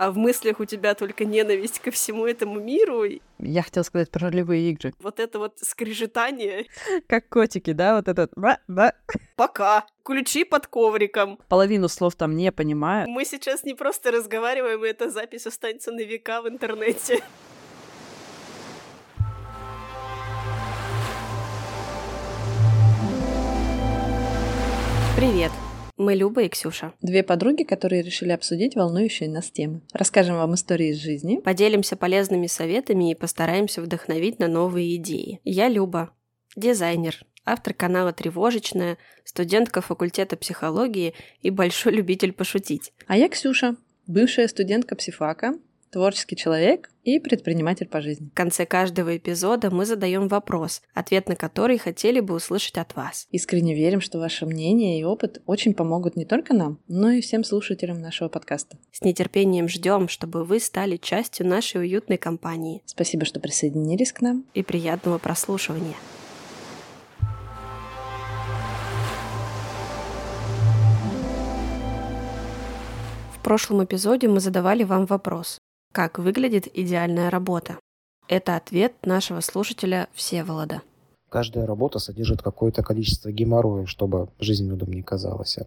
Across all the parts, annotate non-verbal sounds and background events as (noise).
а в мыслях у тебя только ненависть ко всему этому миру. Я хотела сказать про ролевые игры. Вот это вот скрежетание. Как котики, да, вот этот... Пока. Ключи под ковриком. Половину слов там не понимаю. Мы сейчас не просто разговариваем, и эта запись останется на века в интернете. Привет! Мы Люба и Ксюша. Две подруги, которые решили обсудить волнующие нас темы. Расскажем вам истории из жизни. Поделимся полезными советами и постараемся вдохновить на новые идеи. Я Люба, дизайнер, автор канала «Тревожечная», студентка факультета психологии и большой любитель пошутить. А я Ксюша, бывшая студентка психфака, творческий человек и предприниматель по жизни. В конце каждого эпизода мы задаем вопрос, ответ на который хотели бы услышать от вас. Искренне верим, что ваше мнение и опыт очень помогут не только нам, но и всем слушателям нашего подкаста. С нетерпением ждем, чтобы вы стали частью нашей уютной компании. Спасибо, что присоединились к нам. И приятного прослушивания. В прошлом эпизоде мы задавали вам вопрос. Как выглядит идеальная работа? Это ответ нашего слушателя Всеволода. Каждая работа содержит какое-то количество геморроя, чтобы жизнь удобнее казалась.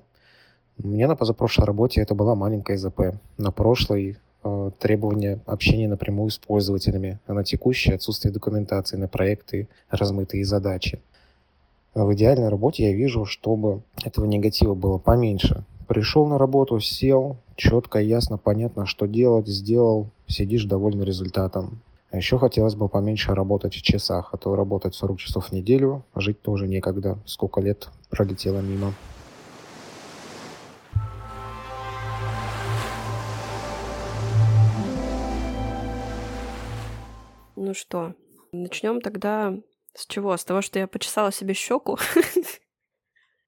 У меня на позапрошлой работе это была маленькая ЗП. На прошлой э, требования общения напрямую с пользователями, а на текущей отсутствие документации на проекты, размытые задачи. В идеальной работе я вижу, чтобы этого негатива было поменьше. Пришел на работу, сел, четко, ясно, понятно, что делать, сделал, сидишь довольный результатом. А еще хотелось бы поменьше работать в часах, а то работать 40 часов в неделю, а жить тоже некогда. Сколько лет пролетело мимо. Ну что, начнем тогда с чего? С того, что я почесала себе щеку.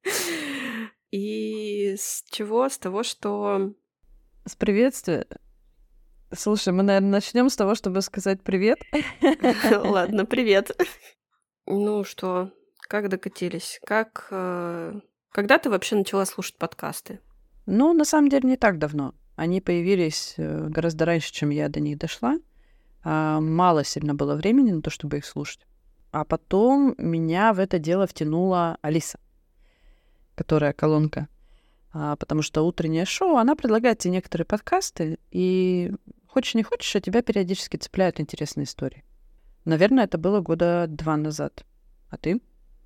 (laughs) И с чего? С того, что с приветствия. Слушай, мы, наверное, начнем с того, чтобы сказать привет. (laughs) Ладно, привет. Ну что, как докатились? Как... Э, когда ты вообще начала слушать подкасты? Ну, на самом деле, не так давно. Они появились э, гораздо раньше, чем я до них дошла. А, мало сильно было времени на то, чтобы их слушать. А потом меня в это дело втянула Алиса, которая колонка потому что утреннее шоу, она предлагает тебе некоторые подкасты, и хочешь не хочешь, а тебя периодически цепляют интересные истории. Наверное, это было года два назад. А ты?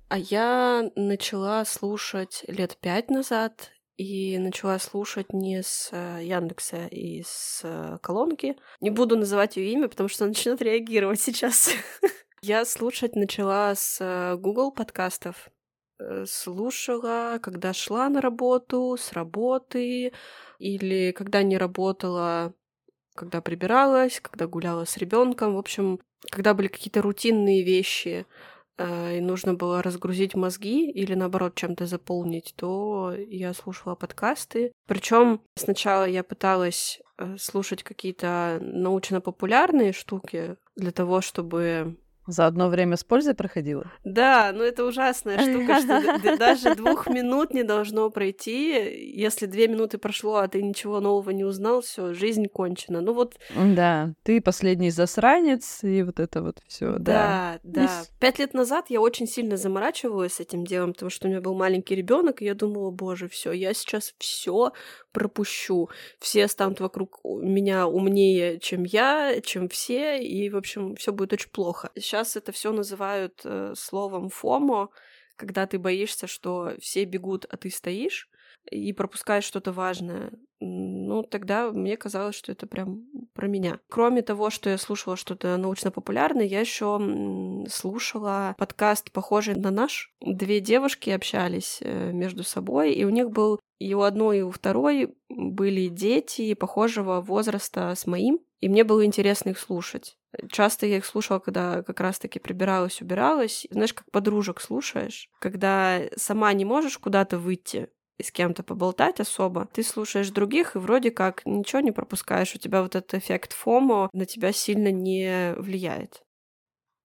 А я начала слушать лет пять назад, и начала слушать не с э, Яндекса и с э, колонки. Не буду называть ее имя, потому что она начнет реагировать сейчас. (laughs) Я слушать начала с э, Google подкастов. Э, слушала, когда шла на работу, с работы, или когда не работала, когда прибиралась, когда гуляла с ребенком. В общем, когда были какие-то рутинные вещи, э, и нужно было разгрузить мозги или наоборот чем-то заполнить, то я слушала подкасты. Причем сначала я пыталась э, слушать какие-то научно-популярные штуки для того, чтобы за одно время с пользой проходила? Да, но это ужасная штука, что (laughs) даже двух минут не должно пройти. Если две минуты прошло, а ты ничего нового не узнал, все, жизнь кончена. Ну вот. Да, ты последний засранец, и вот это вот все. Да, да. да. Пять лет назад я очень сильно заморачивалась этим делом, потому что у меня был маленький ребенок, и я думала, боже, все, я сейчас все пропущу. Все станут вокруг меня умнее, чем я, чем все, и, в общем, все будет очень плохо. Сейчас это все называют э, словом фомо, когда ты боишься, что все бегут, а ты стоишь и пропускаешь что-то важное. Ну, тогда мне казалось, что это прям про меня. Кроме того, что я слушала что-то научно-популярное, я еще слушала подкаст, похожий на наш. Две девушки общались э, между собой, и у них был и у одной, и у второй были дети похожего возраста с моим, и мне было интересно их слушать. Часто я их слушала, когда как раз-таки прибиралась, убиралась. Знаешь, как подружек слушаешь, когда сама не можешь куда-то выйти, и с кем-то поболтать особо, ты слушаешь других и вроде как ничего не пропускаешь, у тебя вот этот эффект фомо на тебя сильно не влияет.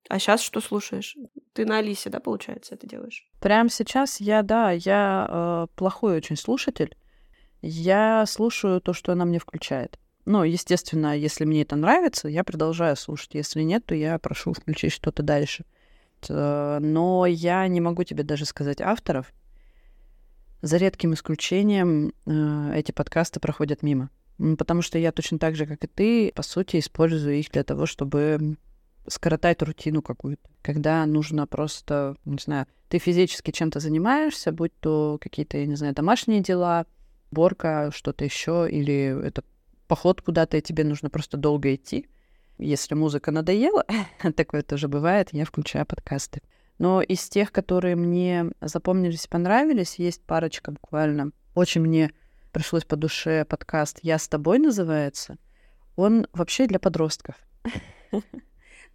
А сейчас что слушаешь? Ты на Алисе, да, получается, это делаешь? Прямо сейчас я, да, я э, плохой очень слушатель. Я слушаю то, что она мне включает. Ну, естественно, если мне это нравится, я продолжаю слушать. Если нет, то я прошу включить что-то дальше. Э, но я не могу тебе даже сказать авторов. За редким исключением э, эти подкасты проходят мимо. Потому что я точно так же, как и ты, по сути, использую их для того, чтобы скоротать рутину какую-то. Когда нужно просто, не знаю, ты физически чем-то занимаешься, будь то какие-то, я не знаю, домашние дела, борка, что-то еще, или это поход куда-то, и тебе нужно просто долго идти. Если музыка надоела, (laughs) такое тоже бывает, я включаю подкасты. Но из тех, которые мне запомнились и понравились, есть парочка буквально. Очень мне пришлось по душе подкаст «Я с тобой» называется. Он вообще для подростков. (laughs)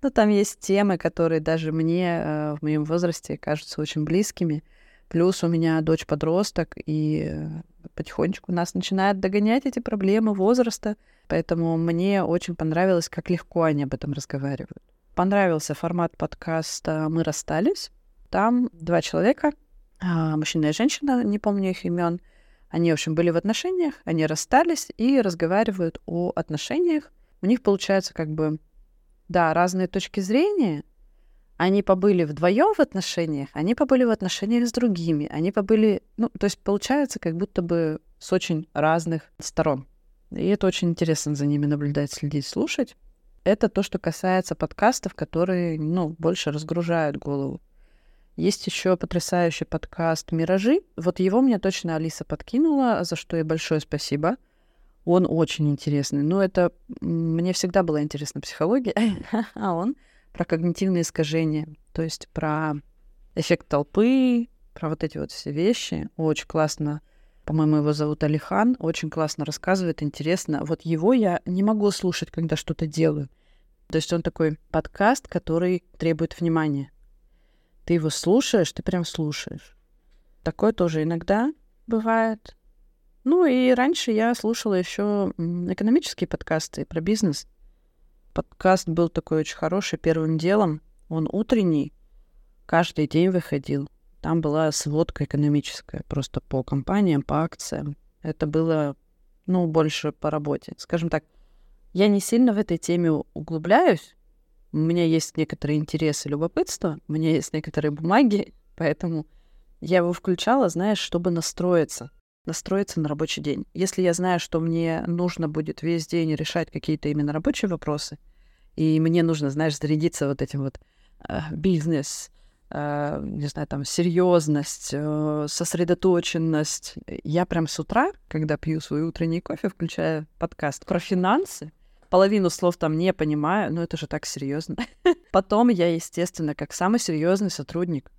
Ну, там есть темы, которые даже мне э, в моем возрасте кажутся очень близкими. Плюс у меня дочь подросток, и э, потихонечку нас начинают догонять эти проблемы возраста. Поэтому мне очень понравилось, как легко они об этом разговаривают. Понравился формат подкаста «Мы расстались». Там два человека, а, мужчина и женщина, не помню их имен, они, в общем, были в отношениях, они расстались и разговаривают о отношениях. У них получается как бы, да, разные точки зрения. Они побыли вдвоем в отношениях, они побыли в отношениях с другими, они побыли, ну, то есть получается как будто бы с очень разных сторон. И это очень интересно за ними наблюдать, следить, слушать. Это то, что касается подкастов, которые, ну, больше разгружают голову. Есть еще потрясающий подкаст «Миражи». Вот его мне точно Алиса подкинула, за что ей большое спасибо. Он очень интересный. Ну, это... Мне всегда была интересна психология, (laughs) а он про когнитивные искажения. То есть про эффект толпы, про вот эти вот все вещи. Очень классно. По-моему, его зовут Алихан. Очень классно рассказывает, интересно. Вот его я не могу слушать, когда что-то делаю. То есть он такой подкаст, который требует внимания ты его слушаешь, ты прям слушаешь. Такое тоже иногда бывает. Ну и раньше я слушала еще экономические подкасты про бизнес. Подкаст был такой очень хороший первым делом. Он утренний, каждый день выходил. Там была сводка экономическая, просто по компаниям, по акциям. Это было, ну, больше по работе. Скажем так, я не сильно в этой теме углубляюсь, у меня есть некоторые интересы, любопытство, у меня есть некоторые бумаги, (laughs) поэтому я его включала, знаешь, чтобы настроиться, настроиться на рабочий день. Если я знаю, что мне нужно будет весь день решать какие-то именно рабочие вопросы, и мне нужно, знаешь, зарядиться вот этим вот э, бизнес, не знаю, там, серьезность, э, сосредоточенность. Я прям с утра, когда пью свой утренний кофе, включаю подкаст про финансы, половину слов там не понимаю, но это же так серьезно. (laughs) Потом я, естественно, как самый серьезный сотрудник,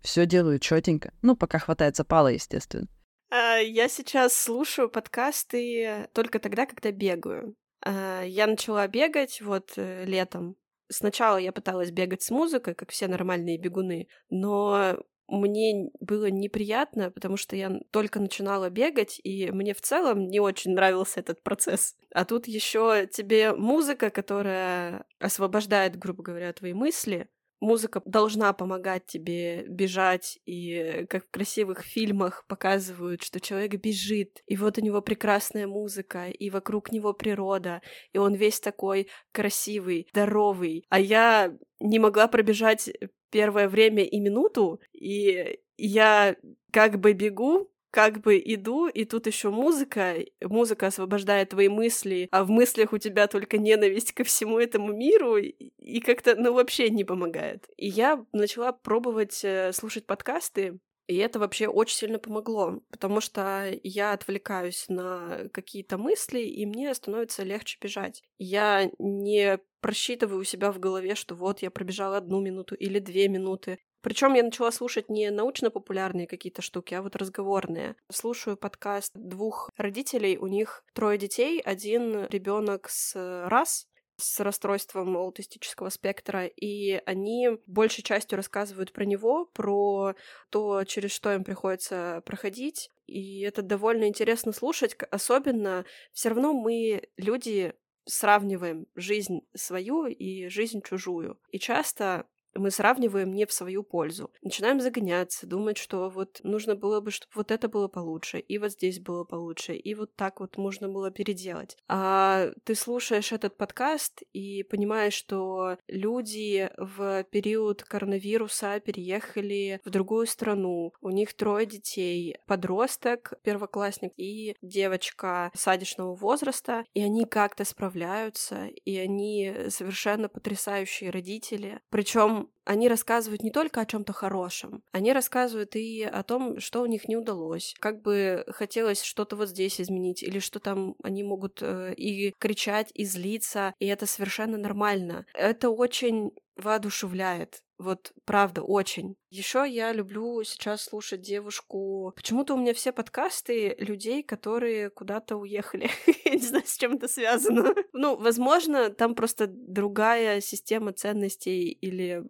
все делаю четенько. Ну, пока хватает запала, естественно. А, я сейчас слушаю подкасты только тогда, когда бегаю. А, я начала бегать вот э, летом. Сначала я пыталась бегать с музыкой, как все нормальные бегуны, но мне было неприятно, потому что я только начинала бегать, и мне в целом не очень нравился этот процесс. А тут еще тебе музыка, которая освобождает, грубо говоря, твои мысли, музыка должна помогать тебе бежать, и как в красивых фильмах показывают, что человек бежит, и вот у него прекрасная музыка, и вокруг него природа, и он весь такой красивый, здоровый. А я не могла пробежать первое время и минуту, и я как бы бегу, как бы иду, и тут еще музыка, музыка освобождает твои мысли, а в мыслях у тебя только ненависть ко всему этому миру, и как-то, ну, вообще не помогает. И я начала пробовать э, слушать подкасты, и это вообще очень сильно помогло, потому что я отвлекаюсь на какие-то мысли, и мне становится легче бежать. Я не просчитываю у себя в голове, что вот я пробежала одну минуту или две минуты. Причем я начала слушать не научно-популярные какие-то штуки, а вот разговорные. Слушаю подкаст двух родителей, у них трое детей, один ребенок с раз, с расстройством аутистического спектра, и они большей частью рассказывают про него, про то, через что им приходится проходить, и это довольно интересно слушать, особенно все равно мы люди сравниваем жизнь свою и жизнь чужую. И часто мы сравниваем не в свою пользу. Начинаем загоняться, думать, что вот нужно было бы, чтобы вот это было получше, и вот здесь было получше, и вот так вот можно было переделать. А ты слушаешь этот подкаст и понимаешь, что люди в период коронавируса переехали в другую страну, у них трое детей, подросток, первоклассник и девочка садишного возраста, и они как-то справляются, и они совершенно потрясающие родители. Причем они рассказывают не только о чем-то хорошем, они рассказывают и о том, что у них не удалось, как бы хотелось что-то вот здесь изменить, или что там они могут э, и кричать, и злиться, и это совершенно нормально. Это очень воодушевляет. Вот правда, очень. Еще я люблю сейчас слушать девушку. Почему-то у меня все подкасты людей, которые куда-то уехали. (laughs) я не знаю, с чем это связано. ну, возможно, там просто другая система ценностей или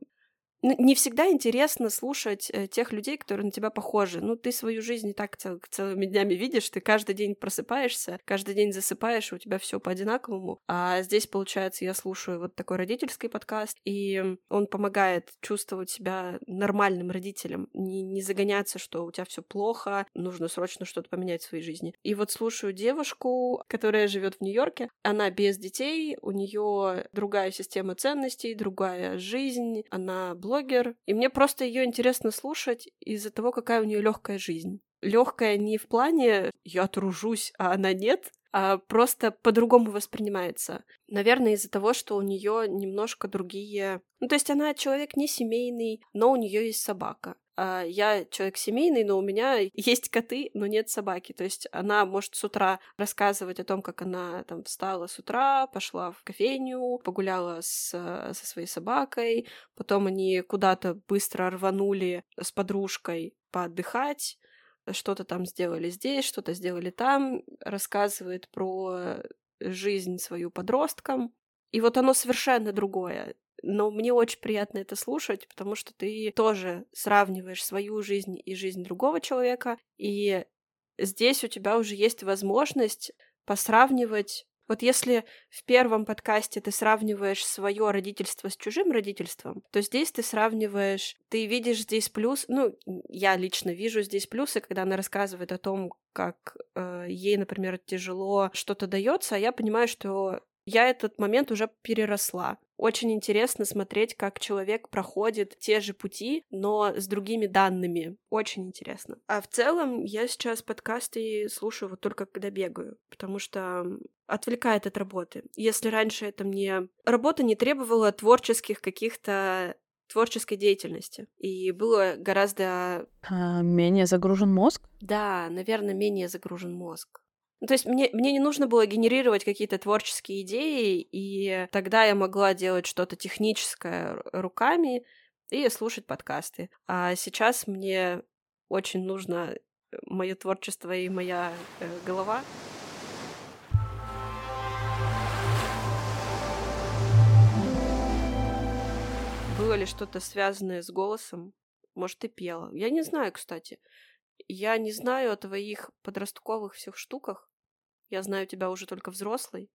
не всегда интересно слушать э, тех людей, которые на тебя похожи. Ну, ты свою жизнь не так цел- целыми днями видишь, ты каждый день просыпаешься, каждый день засыпаешь, у тебя все по-одинаковому. А здесь, получается, я слушаю вот такой родительский подкаст, и он помогает чувствовать себя нормальным родителем, не, не загоняться, что у тебя все плохо, нужно срочно что-то поменять в своей жизни. И вот слушаю девушку, которая живет в Нью-Йорке, она без детей, у нее другая система ценностей, другая жизнь, она блогер, и мне просто ее интересно слушать из-за того, какая у нее легкая жизнь. Легкая не в плане я тружусь, а она нет, а просто по-другому воспринимается. Наверное, из-за того, что у нее немножко другие. Ну, то есть она человек не семейный, но у нее есть собака. А я человек семейный, но у меня (laughs) есть коты, но нет собаки. То есть она может с утра рассказывать о том, как она там встала с утра, пошла в кофейню, погуляла с, со своей собакой, потом они куда-то быстро рванули с подружкой поотдыхать, что-то там сделали здесь, что-то сделали там, рассказывает про жизнь свою подросткам. И вот оно совершенно другое но мне очень приятно это слушать, потому что ты тоже сравниваешь свою жизнь и жизнь другого человека, и здесь у тебя уже есть возможность посравнивать. Вот если в первом подкасте ты сравниваешь свое родительство с чужим родительством, то здесь ты сравниваешь, ты видишь здесь плюс, ну, я лично вижу здесь плюсы, когда она рассказывает о том, как э, ей, например, тяжело что-то дается, а я понимаю, что я этот момент уже переросла. Очень интересно смотреть, как человек проходит те же пути, но с другими данными. Очень интересно. А в целом я сейчас подкасты слушаю вот только когда бегаю, потому что отвлекает от работы. Если раньше это мне... Работа не требовала творческих каких-то творческой деятельности. И было гораздо... А, менее загружен мозг? Да, наверное, менее загружен мозг. Ну, то есть мне, мне не нужно было генерировать какие-то творческие идеи, и тогда я могла делать что-то техническое руками и слушать подкасты. А сейчас мне очень нужно э, мое творчество и моя э, голова. Было ли что-то связанное с голосом? Может, ты пела? Я не знаю, кстати. Я не знаю о твоих подростковых всех штуках. Я знаю тебя уже только взрослый.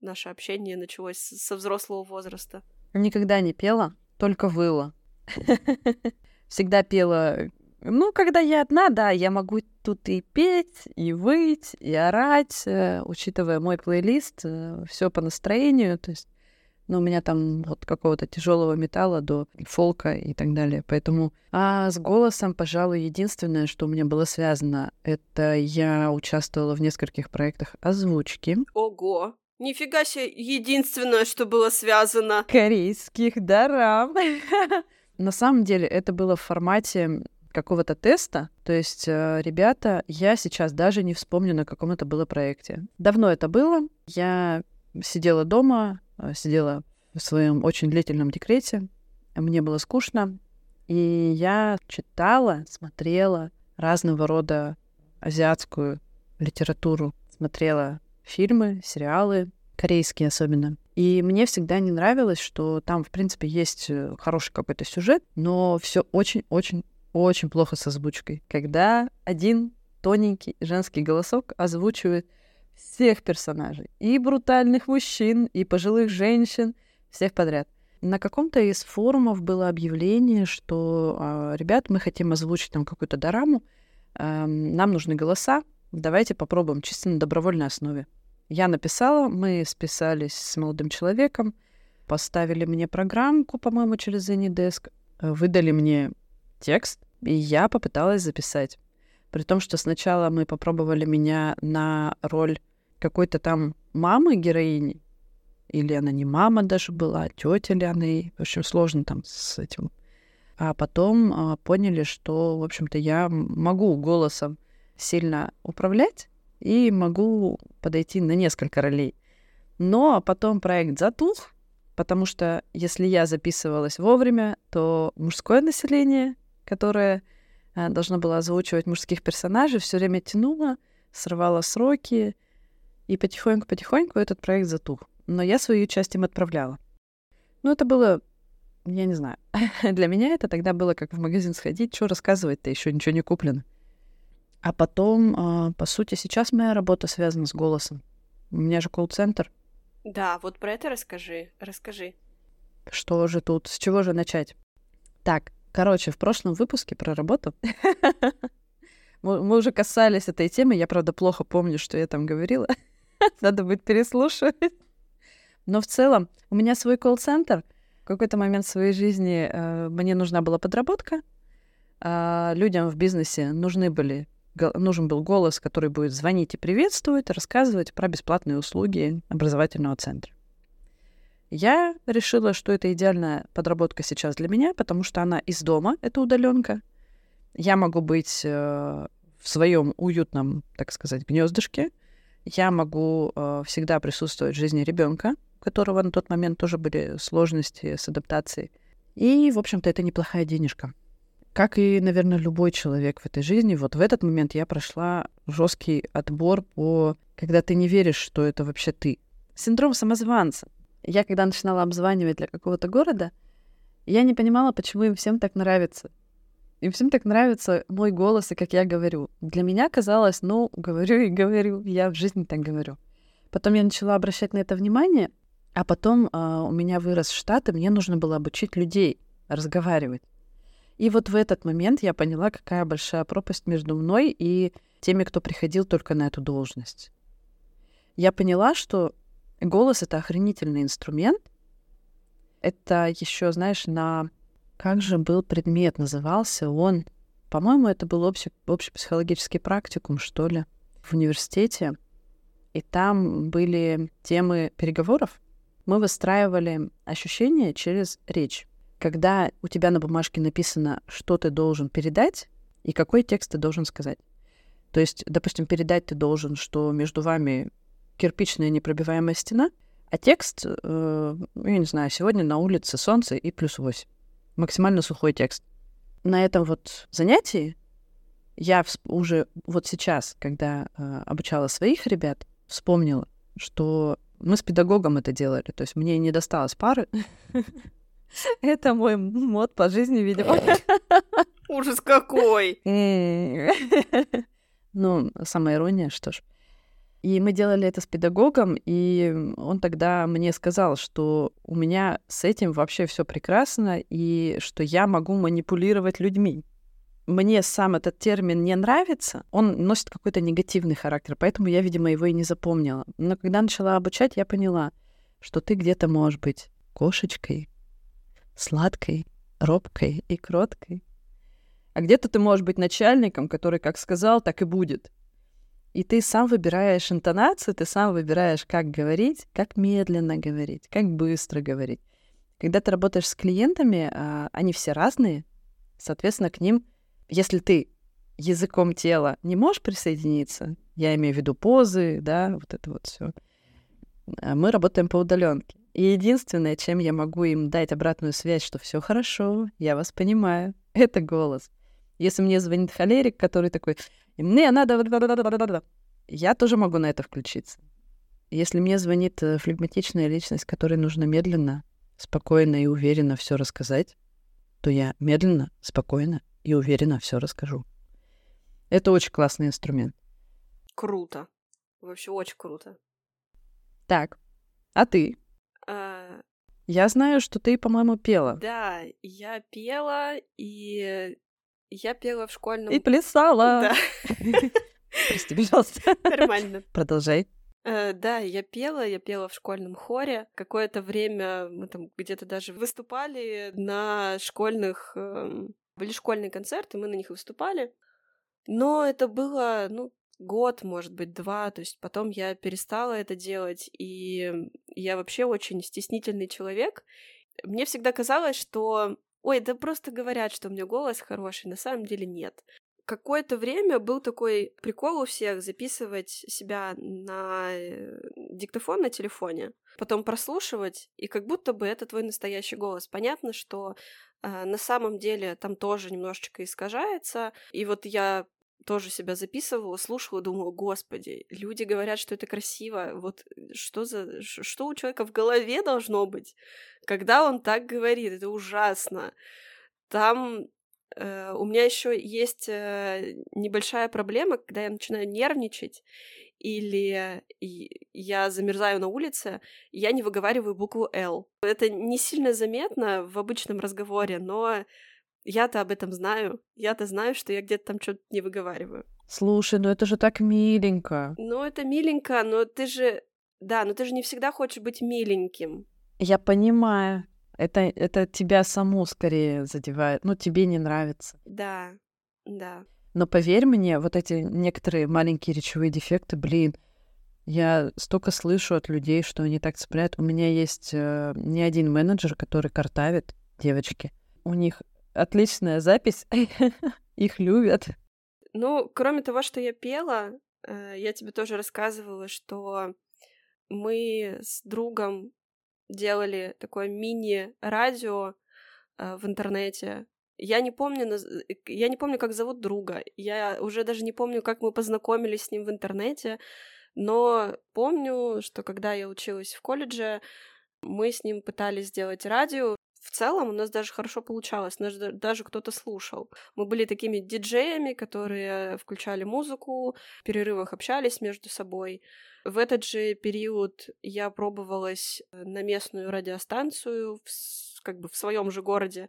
Наше общение началось со взрослого возраста. Никогда не пела, только выла. (laughs) Всегда пела ну, когда я одна, да, я могу тут и петь, и выть, и орать, э, учитывая мой плейлист, э, все по настроению. То есть но у меня там вот какого-то тяжелого металла до фолка и так далее. Поэтому а с голосом, пожалуй, единственное, что у меня было связано, это я участвовала в нескольких проектах озвучки. Ого! Нифига себе, единственное, что было связано. Корейских дарам. (laughs) На самом деле это было в формате какого-то теста. То есть, э, ребята, я сейчас даже не вспомню, на каком это было проекте. Давно это было. Я сидела дома, сидела в своем очень длительном декрете, мне было скучно, и я читала, смотрела разного рода азиатскую литературу, смотрела фильмы, сериалы, корейские особенно. И мне всегда не нравилось, что там, в принципе, есть э, хороший какой-то сюжет, но все очень-очень-очень плохо с озвучкой. Когда один тоненький женский голосок озвучивает всех персонажей. И брутальных мужчин, и пожилых женщин, всех подряд. На каком-то из форумов было объявление, что, а, ребят, мы хотим озвучить там какую-то дораму, эм, нам нужны голоса, давайте попробуем чисто на добровольной основе. Я написала, мы списались с молодым человеком, поставили мне программку, по-моему, через AnyDesk, выдали мне текст, и я попыталась записать. При том, что сначала мы попробовали меня на роль какой-то там мамы героини, или она не мама даже была, тетя ли она ей. В общем, сложно там с этим. А потом а, поняли, что, в общем-то, я могу голосом сильно управлять и могу подойти на несколько ролей. Но потом проект затух, потому что если я записывалась вовремя, то мужское население, которое а, должно было озвучивать мужских персонажей, все время тянуло, срывало сроки, и потихоньку-потихоньку этот проект затух но я свою часть им отправляла. Ну, это было, я не знаю, (laughs) для меня это тогда было как в магазин сходить, что рассказывать-то, еще ничего не куплено. А потом, а, по сути, сейчас моя работа связана с голосом. У меня же колл-центр. Да, вот про это расскажи, расскажи. Что же тут, с чего же начать? Так, короче, в прошлом выпуске про работу (laughs) мы уже касались этой темы, я, правда, плохо помню, что я там говорила. (laughs) (laughs) Надо будет переслушивать. Но в целом у меня свой колл-центр. В какой-то момент в своей жизни э, мне нужна была подработка. А людям в бизнесе нужны были, нужен был голос, который будет звонить и приветствовать, рассказывать про бесплатные услуги образовательного центра. Я решила, что это идеальная подработка сейчас для меня, потому что она из дома, это удаленка. Я могу быть э, в своем уютном, так сказать, гнездышке. Я могу э, всегда присутствовать в жизни ребенка, у которого на тот момент тоже были сложности с адаптацией. И, в общем-то, это неплохая денежка. Как и, наверное, любой человек в этой жизни, вот в этот момент я прошла жесткий отбор по... Когда ты не веришь, что это вообще ты. Синдром самозванца. Я, когда начинала обзванивать для какого-то города, я не понимала, почему им всем так нравится. Им всем так нравится мой голос и как я говорю. Для меня казалось, ну, говорю и говорю, я в жизни так говорю. Потом я начала обращать на это внимание, а потом а, у меня вырос штат, и мне нужно было обучить людей разговаривать. И вот в этот момент я поняла, какая большая пропасть между мной и теми, кто приходил только на эту должность. Я поняла, что голос — это охренительный инструмент. Это еще, знаешь, на... Как же был предмет, назывался он? По-моему, это был общий, общий психологический практикум, что ли, в университете. И там были темы переговоров, мы выстраивали ощущения через речь. Когда у тебя на бумажке написано, что ты должен передать и какой текст ты должен сказать. То есть, допустим, передать ты должен, что между вами кирпичная непробиваемая стена, а текст, э, я не знаю, сегодня на улице солнце и плюс 8. Максимально сухой текст. На этом вот занятии я уже вот сейчас, когда э, обучала своих ребят, вспомнила, что мы с педагогом это делали, то есть мне не досталось пары. (laughs) Это мой мод по жизни, видимо. Ужас какой! (laughs) Ну, самая ирония, что ж. И мы делали это с педагогом, и он тогда мне сказал, что у меня с этим вообще все прекрасно, и что я могу манипулировать людьми мне сам этот термин не нравится, он носит какой-то негативный характер, поэтому я, видимо, его и не запомнила. Но когда начала обучать, я поняла, что ты где-то можешь быть кошечкой, сладкой, робкой и кроткой. А где-то ты можешь быть начальником, который как сказал, так и будет. И ты сам выбираешь интонацию, ты сам выбираешь, как говорить, как медленно говорить, как быстро говорить. Когда ты работаешь с клиентами, а, они все разные, соответственно, к ним если ты языком тела не можешь присоединиться, я имею в виду позы, да, вот это вот все, а мы работаем по удаленке. И единственное, чем я могу им дать обратную связь, что все хорошо, я вас понимаю, (laughs) это голос. Если мне звонит холерик, который такой, мне надо... Я тоже могу на это включиться. Если мне звонит э, флегматичная личность, которой нужно медленно, спокойно и уверенно все рассказать, то я медленно, спокойно и уверенно все расскажу. Это очень классный инструмент. Круто. Вообще очень круто. Так, а ты? А, Я знаю, что ты, по-моему, пела. Да, я пела, и я пела в школьном... И плясала. Да. (laughs) Прости, пожалуйста. Нормально. Продолжай. Э, да, я пела, я пела в школьном хоре. Какое-то время мы там где-то даже выступали на школьных... Эм, были школьные концерты, мы на них выступали. Но это было, ну, год, может быть, два, то есть потом я перестала это делать, и я вообще очень стеснительный человек. Мне всегда казалось, что ой, да просто говорят, что у меня голос хороший, на самом деле нет. Какое-то время был такой прикол у всех записывать себя на э, диктофон на телефоне, потом прослушивать, и как будто бы это твой настоящий голос. Понятно, что э, на самом деле там тоже немножечко искажается. И вот я тоже себя записывала, слушала, думала, господи, люди говорят, что это красиво, вот что за, что у человека в голове должно быть, когда он так говорит, это ужасно. Там э, у меня еще есть э, небольшая проблема, когда я начинаю нервничать, или я замерзаю на улице, я не выговариваю букву «Л». Это не сильно заметно в обычном разговоре, но я-то об этом знаю. Я-то знаю, что я где-то там что-то не выговариваю. Слушай, ну это же так миленько. Ну, это миленько, но ты же... Да, но ты же не всегда хочешь быть миленьким. Я понимаю. Это, это тебя саму скорее задевает. Ну, тебе не нравится. Да, да. Но поверь мне, вот эти некоторые маленькие речевые дефекты, блин, я столько слышу от людей, что они так цепляют. У меня есть э, не один менеджер, который картавит девочки. У них отличная запись, (laughs) их любят. Ну, кроме того, что я пела, э, я тебе тоже рассказывала, что мы с другом делали такое мини-радио э, в интернете. Я не помню, э, я не помню, как зовут друга. Я уже даже не помню, как мы познакомились с ним в интернете. Но помню, что когда я училась в колледже, мы с ним пытались сделать радио, целом у нас даже хорошо получалось, нас даже кто-то слушал. Мы были такими диджеями, которые включали музыку, в перерывах общались между собой. В этот же период я пробовалась на местную радиостанцию, в, как бы в своем же городе,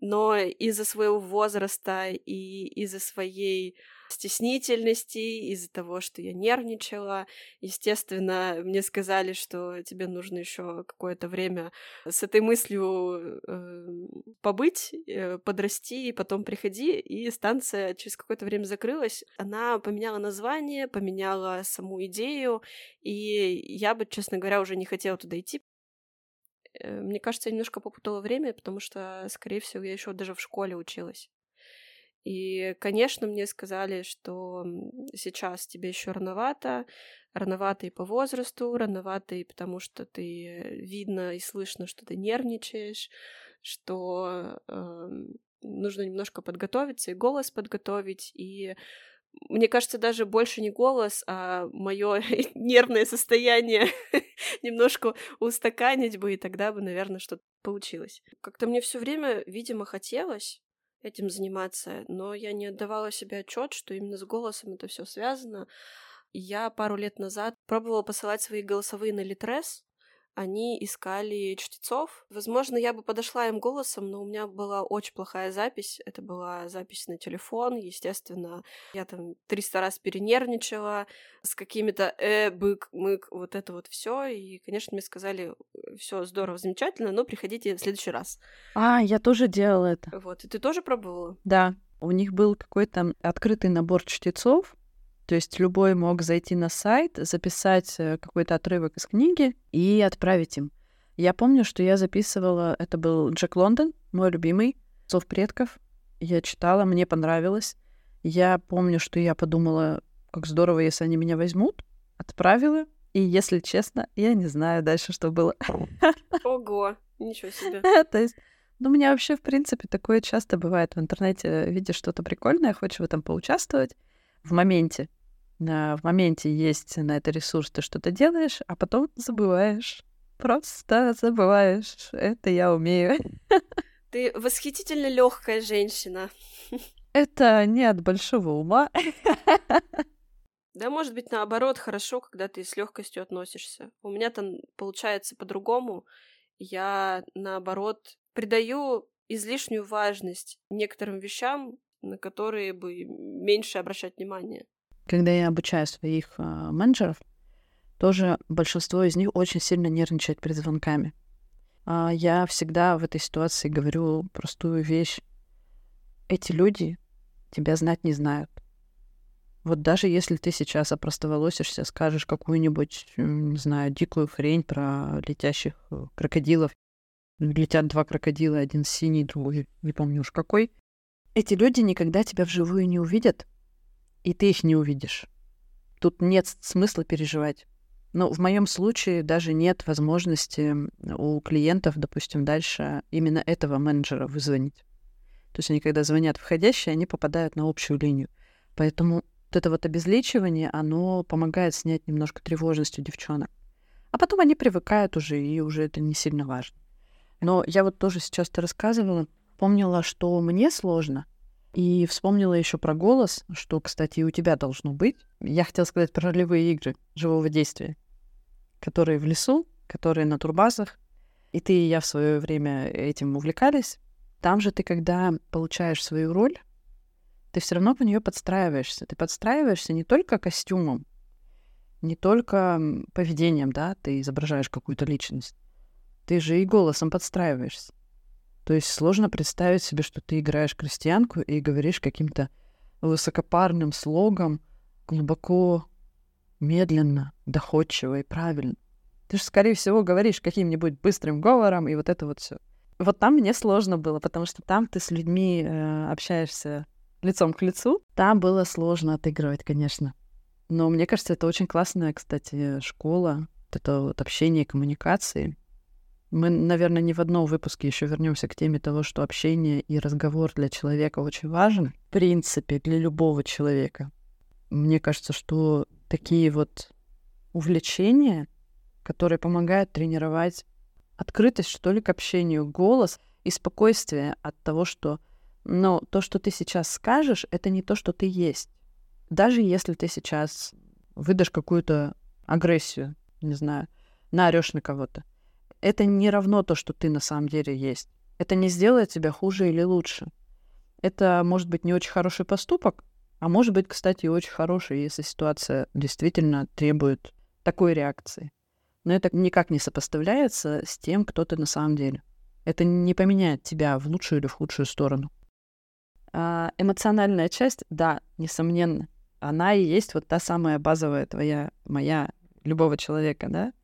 но из-за своего возраста и из-за своей стеснительности, из-за того, что я нервничала. Естественно, мне сказали, что тебе нужно еще какое-то время с этой мыслью э, побыть, э, подрасти, и потом приходи. И станция через какое-то время закрылась. Она поменяла название, поменяла саму идею, и я бы, честно говоря, уже не хотела туда идти, э, мне кажется, я немножко попутала время, потому что, скорее всего, я еще даже в школе училась. И, конечно, мне сказали, что сейчас тебе еще рановато, рановато и по возрасту, рановато и потому что ты видно и слышно, что ты нервничаешь, что э, нужно немножко подготовиться и голос подготовить, и мне кажется, даже больше не голос, а мое (laughs) нервное состояние (laughs) немножко устаканить бы, и тогда бы, наверное, что-то получилось. Как-то мне все время, видимо, хотелось этим заниматься, но я не отдавала себе отчет, что именно с голосом это все связано. Я пару лет назад пробовала посылать свои голосовые на Литрес, они искали чтецов. Возможно, я бы подошла им голосом, но у меня была очень плохая запись. Это была запись на телефон, естественно. Я там 300 раз перенервничала с какими-то э, бык, мык, вот это вот все. И, конечно, мне сказали, все здорово, замечательно, но приходите в следующий раз. А, я тоже делала это. Вот, и ты тоже пробовала? Да. У них был какой-то открытый набор чтецов, то есть любой мог зайти на сайт, записать э, какой-то отрывок из книги и отправить им. Я помню, что я записывала, это был Джек Лондон, мой любимый, «Зов предков». Я читала, мне понравилось. Я помню, что я подумала, как здорово, если они меня возьмут. Отправила. И, если честно, я не знаю дальше, что было. Ого, ничего себе. (laughs) То есть, ну, у меня вообще, в принципе, такое часто бывает в интернете. Видишь что-то прикольное, хочешь в этом поучаствовать в моменте. В моменте есть на это ресурс, ты что-то делаешь, а потом забываешь. Просто забываешь. Это я умею. (laughs) Ты восхитительно легкая женщина. (laughs) Это не от большого ума. (laughs) Да, может быть, наоборот, хорошо, когда ты с легкостью относишься. У меня там получается по-другому. я, наоборот, придаю излишнюю важность некоторым вещам, на которые бы меньше обращать внимание. Когда я обучаю своих э, менеджеров, тоже большинство из них очень сильно нервничает перед звонками. А я всегда в этой ситуации говорю простую вещь. Эти люди тебя знать не знают. Вот даже если ты сейчас опростоволосишься, скажешь какую-нибудь, не знаю, дикую хрень про летящих э, крокодилов, летят два крокодила, один синий, другой, не помню уж какой, эти люди никогда тебя вживую не увидят, и ты их не увидишь. Тут нет смысла переживать. Но в моем случае даже нет возможности у клиентов, допустим, дальше именно этого менеджера вызвонить. То есть они, когда звонят входящие, они попадают на общую линию. Поэтому вот это вот обезличивание, оно помогает снять немножко тревожность у девчонок. А потом они привыкают уже, и уже это не сильно важно. Но я вот тоже сейчас то рассказывала, помнила, что мне сложно, и вспомнила еще про голос, что, кстати, и у тебя должно быть. Я хотела сказать про ролевые игры живого действия которые в лесу, которые на турбазах. И ты и я в свое время этим увлекались. Там же ты, когда получаешь свою роль, ты все равно по нее подстраиваешься. Ты подстраиваешься не только костюмом, не только поведением, да, ты изображаешь какую-то личность. Ты же и голосом подстраиваешься. То есть сложно представить себе, что ты играешь крестьянку и говоришь каким-то высокопарным слогом, глубоко медленно, доходчиво и правильно. Ты же, скорее всего, говоришь каким-нибудь быстрым говором, и вот это вот все. Вот там мне сложно было, потому что там ты с людьми э, общаешься лицом к лицу. Там было сложно отыгрывать, конечно. Но мне кажется, это очень классная, кстати, школа. Вот это вот общение, коммуникации. Мы, наверное, не в одном выпуске еще вернемся к теме того, что общение и разговор для человека очень важен. В принципе, для любого человека. Мне кажется, что такие вот увлечения, которые помогают тренировать открытость, что ли, к общению, голос и спокойствие от того, что, но то, что ты сейчас скажешь, это не то, что ты есть. Даже если ты сейчас выдашь какую-то агрессию, не знаю, наорешь на кого-то, это не равно то, что ты на самом деле есть. Это не сделает тебя хуже или лучше. Это может быть не очень хороший поступок, а может быть, кстати, очень хороший, если ситуация действительно требует такой реакции. Но это никак не сопоставляется с тем, кто ты на самом деле. Это не поменяет тебя в лучшую или в худшую сторону. А эмоциональная часть, да, несомненно, она и есть вот та самая базовая твоя, моя, любого человека, да?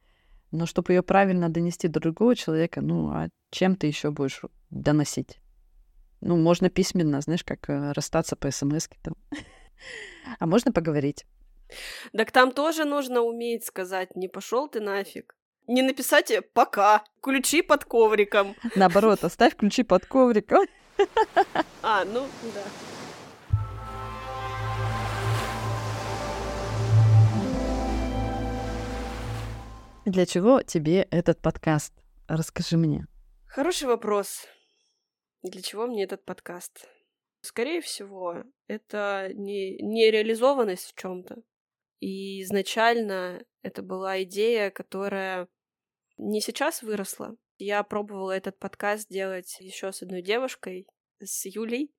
Но чтобы ее правильно донести до другого человека, ну, а чем ты еще будешь доносить? Ну, можно письменно, знаешь, как э, расстаться по смс там. (laughs) А можно поговорить. Так там тоже нужно уметь сказать, не пошел ты нафиг. Не написать пока, ключи под ковриком. Наоборот, оставь ключи под ковриком. А, ну да. Для чего тебе этот подкаст? Расскажи мне. Хороший вопрос. Для чего мне этот подкаст? Скорее всего, это не нереализованность в чем-то. И изначально это была идея, которая не сейчас выросла. Я пробовала этот подкаст делать еще с одной девушкой, с Юлей.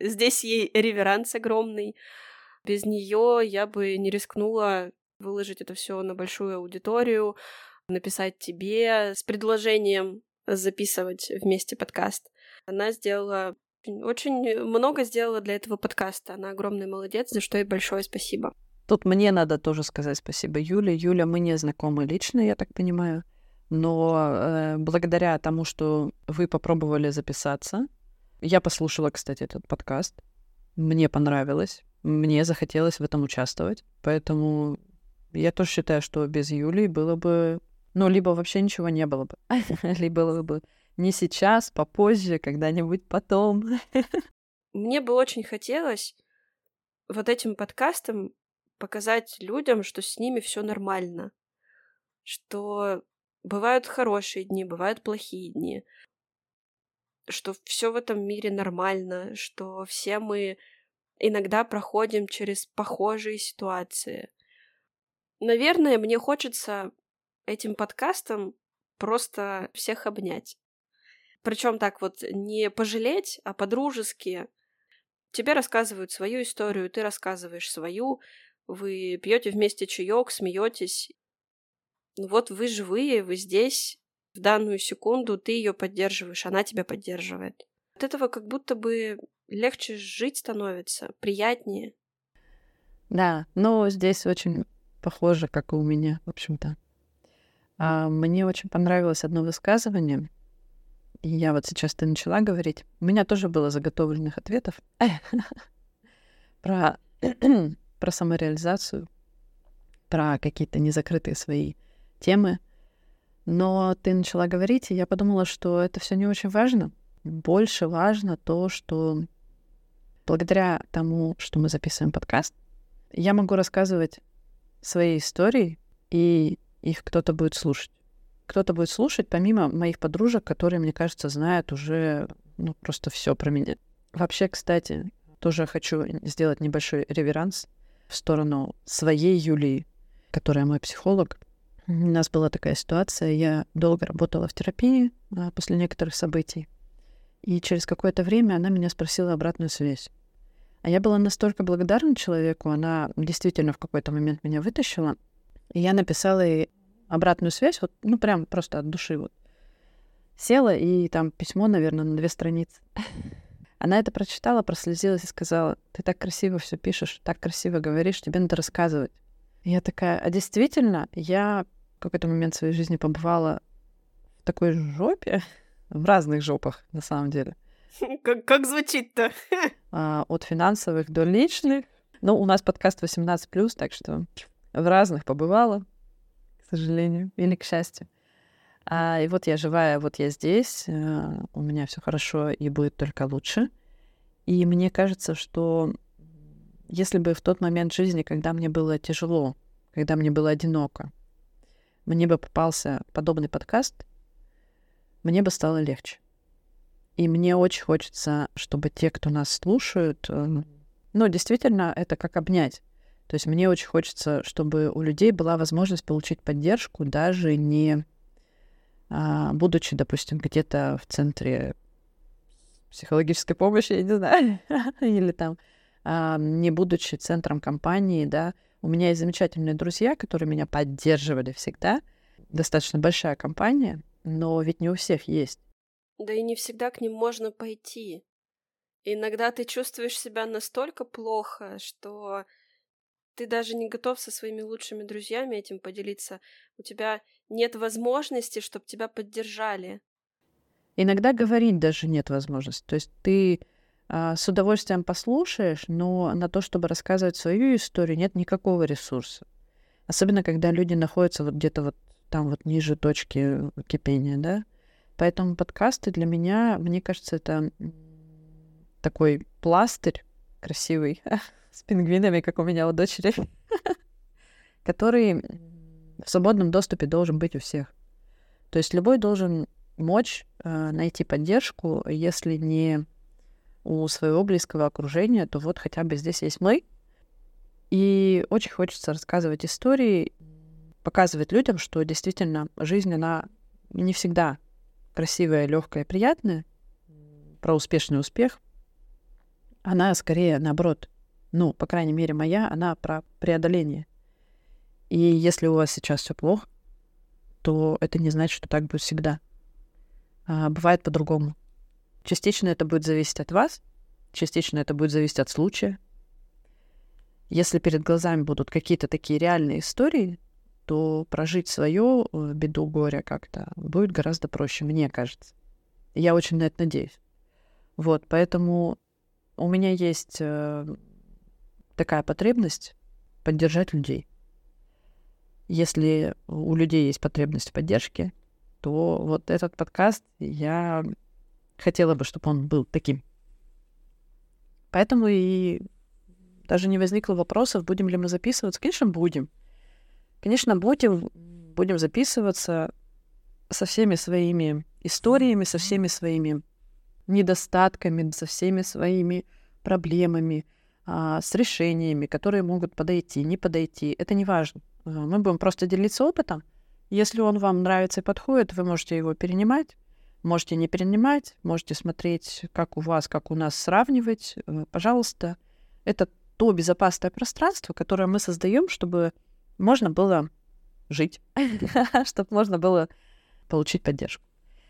Здесь ей реверанс огромный. Без нее я бы не рискнула выложить это все на большую аудиторию, написать тебе с предложением записывать вместе подкаст. Она сделала очень много сделала для этого подкаста. Она огромный молодец, за что ей большое спасибо. Тут мне надо тоже сказать спасибо Юле. Юля, мы не знакомы лично, я так понимаю. Но э, благодаря тому, что вы попробовали записаться, я послушала, кстати, этот подкаст. Мне понравилось. Мне захотелось в этом участвовать. Поэтому я тоже считаю, что без Юли было бы... Ну, либо вообще ничего не было бы. (laughs) (laughs) либо было бы не сейчас, попозже, когда-нибудь потом. (laughs) Мне бы очень хотелось вот этим подкастом показать людям, что с ними все нормально, что бывают хорошие дни, бывают плохие дни, что все в этом мире нормально, что все мы иногда проходим через похожие ситуации. Наверное, мне хочется этим подкастом просто всех обнять. Причем так вот не пожалеть, а по-дружески. Тебе рассказывают свою историю, ты рассказываешь свою, вы пьете вместе чаек, смеетесь. Вот вы живые, вы здесь, в данную секунду ты ее поддерживаешь, она тебя поддерживает. От этого как будто бы легче жить становится, приятнее. Да, но здесь очень похоже, как и у меня, в общем-то. А, мне очень понравилось одно высказывание, и я вот сейчас ты начала говорить. У меня тоже было заготовленных ответов (laughs) про, (clears throat) про самореализацию, про какие-то незакрытые свои темы. Но ты начала говорить, и я подумала, что это все не очень важно. Больше важно то, что благодаря тому, что мы записываем подкаст, я могу рассказывать свои истории, и их кто-то будет слушать. Кто-то будет слушать, помимо моих подружек, которые, мне кажется, знают уже ну, просто все про меня. Вообще, кстати, тоже хочу сделать небольшой реверанс в сторону своей Юлии, которая мой психолог. У нас была такая ситуация, я долго работала в терапии а, после некоторых событий, и через какое-то время она меня спросила обратную связь. А я была настолько благодарна человеку, она действительно в какой-то момент меня вытащила. И я написала ей обратную связь, вот, ну, прям просто от души вот. Села, и там письмо, наверное, на две страницы. (laughs) Она это прочитала, прослезилась и сказала, ты так красиво все пишешь, так красиво говоришь, тебе надо рассказывать. И я такая, а действительно, я в какой-то момент в своей жизни побывала в такой жопе, (laughs) в разных жопах, на самом деле. (laughs) Как, как звучит-то? (laughs) А, от финансовых до личных. Ну, у нас подкаст 18+, так что в разных побывала, к сожалению, или к счастью. А, и вот я живая, вот я здесь, а, у меня все хорошо и будет только лучше. И мне кажется, что если бы в тот момент жизни, когда мне было тяжело, когда мне было одиноко, мне бы попался подобный подкаст, мне бы стало легче. И мне очень хочется, чтобы те, кто нас слушают, э, ну, действительно, это как обнять. То есть мне очень хочется, чтобы у людей была возможность получить поддержку, даже не а, будучи, допустим, где-то в центре психологической помощи, я не знаю, (laughs) или там а, не будучи центром компании, да. У меня есть замечательные друзья, которые меня поддерживали всегда. Достаточно большая компания, но ведь не у всех есть да и не всегда к ним можно пойти. иногда ты чувствуешь себя настолько плохо, что ты даже не готов со своими лучшими друзьями этим поделиться. У тебя нет возможности, чтобы тебя поддержали. Иногда говорить даже нет возможности. То есть ты а, с удовольствием послушаешь, но на то, чтобы рассказывать свою историю, нет никакого ресурса. Особенно, когда люди находятся вот где-то вот там вот ниже точки кипения, да? Поэтому подкасты для меня, мне кажется, это такой пластырь красивый (laughs) с пингвинами, как у меня у дочери, (laughs) который в свободном доступе должен быть у всех. То есть любой должен мочь э, найти поддержку, если не у своего близкого окружения, то вот хотя бы здесь есть мы. И очень хочется рассказывать истории, показывать людям, что действительно жизнь, она не всегда красивая, легкая, приятная, про успешный успех, она скорее наоборот, ну, по крайней мере, моя, она про преодоление. И если у вас сейчас все плохо, то это не значит, что так будет всегда. А, бывает по-другому. Частично это будет зависеть от вас, частично это будет зависеть от случая. Если перед глазами будут какие-то такие реальные истории, то прожить свою э, беду, горе как-то будет гораздо проще, мне кажется. Я очень на это надеюсь. Вот, поэтому у меня есть э, такая потребность поддержать людей. Если у людей есть потребность в поддержке, то вот этот подкаст я хотела бы, чтобы он был таким. Поэтому и даже не возникло вопросов, будем ли мы записываться. Конечно, будем. Конечно, будем, будем записываться со всеми своими историями, со всеми своими недостатками, со всеми своими проблемами, а, с решениями, которые могут подойти, не подойти. Это не важно. А, мы будем просто делиться опытом Если он вам нравится и подходит, вы можете его перенимать, можете не перенимать, можете смотреть, как у вас, как у нас сравнивать. Э, пожалуйста, это то безопасное пространство, которое мы создаем, чтобы можно было жить, (laughs) чтобы можно было получить поддержку.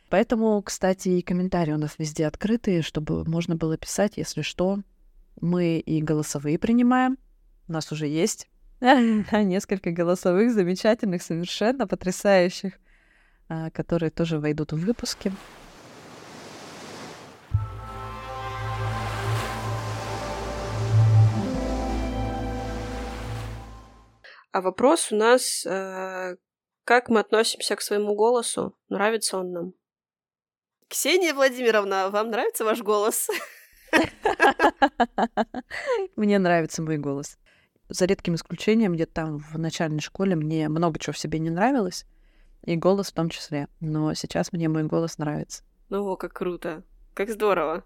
Поэтому, кстати, и комментарии у нас везде открытые, чтобы можно было писать, если что. Мы и голосовые принимаем. У нас уже есть (laughs) несколько голосовых, замечательных, совершенно потрясающих, а, которые тоже войдут в выпуски. А вопрос у нас, э, как мы относимся к своему голосу? Нравится он нам? Ксения Владимировна, вам нравится ваш голос? Мне нравится мой голос. За редким исключением, где-то там в начальной школе мне много чего в себе не нравилось, и голос в том числе. Но сейчас мне мой голос нравится. Ну, о, как круто. Как здорово.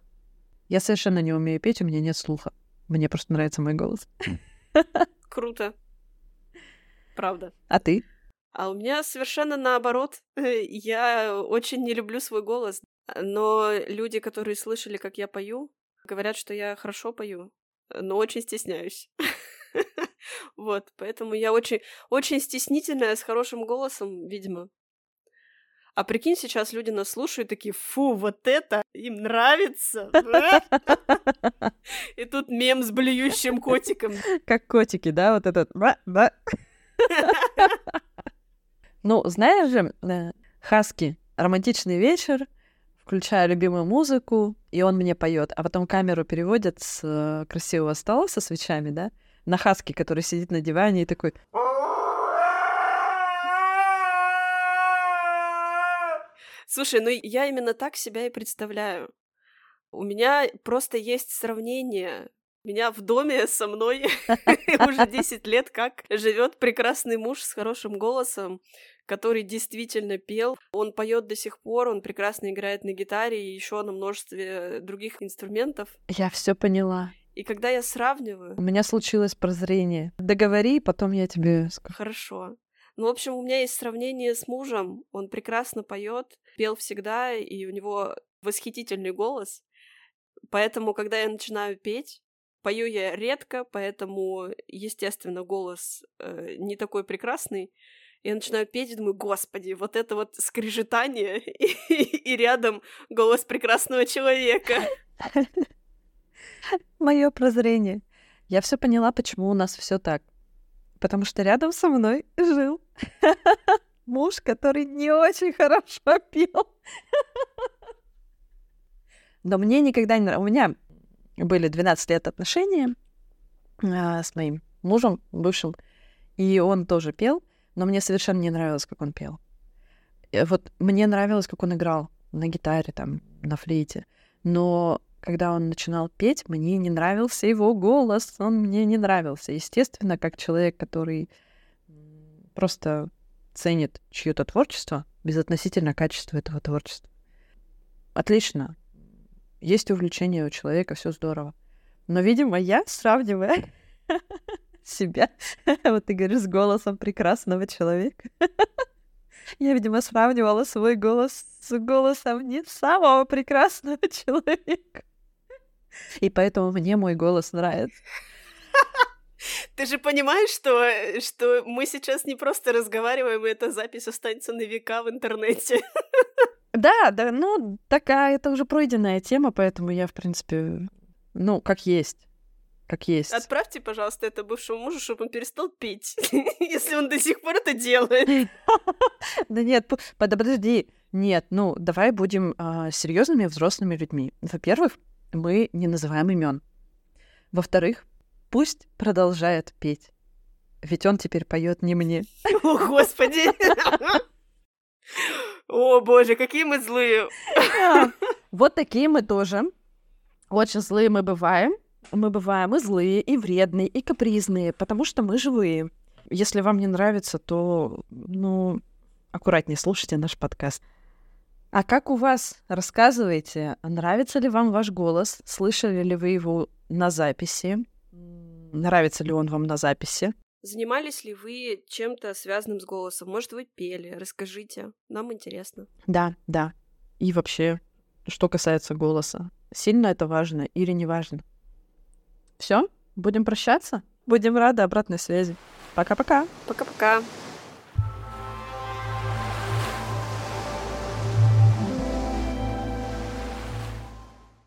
Я совершенно не умею петь, у меня нет слуха. Мне просто нравится мой голос. Круто. Правда. А ты? А у меня совершенно наоборот. (laughs) Я очень не люблю свой голос. Но люди, которые слышали, как я пою, говорят, что я хорошо пою, но очень стесняюсь. (laughs) Вот, поэтому я очень, очень стеснительная, с хорошим голосом, видимо. А прикинь, сейчас люди нас слушают, такие, фу, вот это им нравится. (laughs) И тут мем с блюющим котиком. Как котики, да, вот этот. Ну, знаешь же, э, Хаски, романтичный вечер, включаю любимую музыку, и он мне поет, а потом камеру переводят с э, красивого стола со свечами, да, на Хаски, который сидит на диване и такой... Слушай, ну я именно так себя и представляю. У меня просто есть сравнение. Меня в доме со мной (laughs) уже 10 лет как живет прекрасный муж с хорошим голосом, который действительно пел. Он поет до сих пор, он прекрасно играет на гитаре и еще на множестве других инструментов. Я все поняла. И когда я сравниваю... У меня случилось прозрение. Договори, потом я тебе скажу. Хорошо. Ну, в общем, у меня есть сравнение с мужем. Он прекрасно поет, пел всегда, и у него восхитительный голос. Поэтому, когда я начинаю петь, пою я редко, поэтому, естественно, голос э, не такой прекрасный. Я начинаю петь и думаю, господи, вот это вот скрежетание (laughs) и, и рядом голос прекрасного человека. (laughs) Мое прозрение. Я все поняла, почему у нас все так. Потому что рядом со мной жил (laughs) муж, который не очень хорошо пел. Но мне никогда не нравилось. У меня были 12 лет отношения а, с моим мужем, бывшим, и он тоже пел но мне совершенно не нравилось, как он пел. Э, вот мне нравилось, как он играл на гитаре, там, на флейте. Но когда он начинал петь, мне не нравился его голос, он мне не нравился. Естественно, как человек, который просто ценит чье-то творчество, безотносительно качества этого творчества. Отлично. Есть увлечение у человека, все здорово. Но, видимо, я, сравнивая (laughs) себя. (laughs) Вот ты говоришь, с голосом прекрасного человека. (laughs) Я, видимо, сравнивала свой голос с голосом не самого прекрасного человека. И поэтому мне мой голос нравится. Ты же понимаешь, что, что мы сейчас не просто разговариваем, и эта запись останется на века в интернете. Да, да, ну, такая, это уже пройденная тема, поэтому я, в принципе, ну, как есть как есть. Отправьте, пожалуйста, это бывшему мужу, чтобы он перестал петь, (laughs) если он до сих пор это делает. (laughs) Да нет, подожди. Нет, ну давай будем а, серьезными взрослыми людьми. Во-первых, мы не называем имен. Во-вторых, пусть продолжает петь. Ведь он теперь поет не мне. (laughs) О, Господи! О, боже, какие мы злые! Вот такие мы тоже. Очень злые мы бываем. Мы бываем и злые, и вредные, и капризные, потому что мы живые. Если вам не нравится, то, ну, аккуратнее слушайте наш подкаст. А как у вас? Рассказывайте, нравится ли вам ваш голос? Слышали ли вы его на записи? Нравится ли он вам на записи? Занимались ли вы чем-то связанным с голосом? Может, вы пели? Расскажите. Нам интересно. Да, да. И вообще, что касается голоса. Сильно это важно или не важно? Все? Будем прощаться? Будем рады обратной связи. Пока-пока. Пока-пока.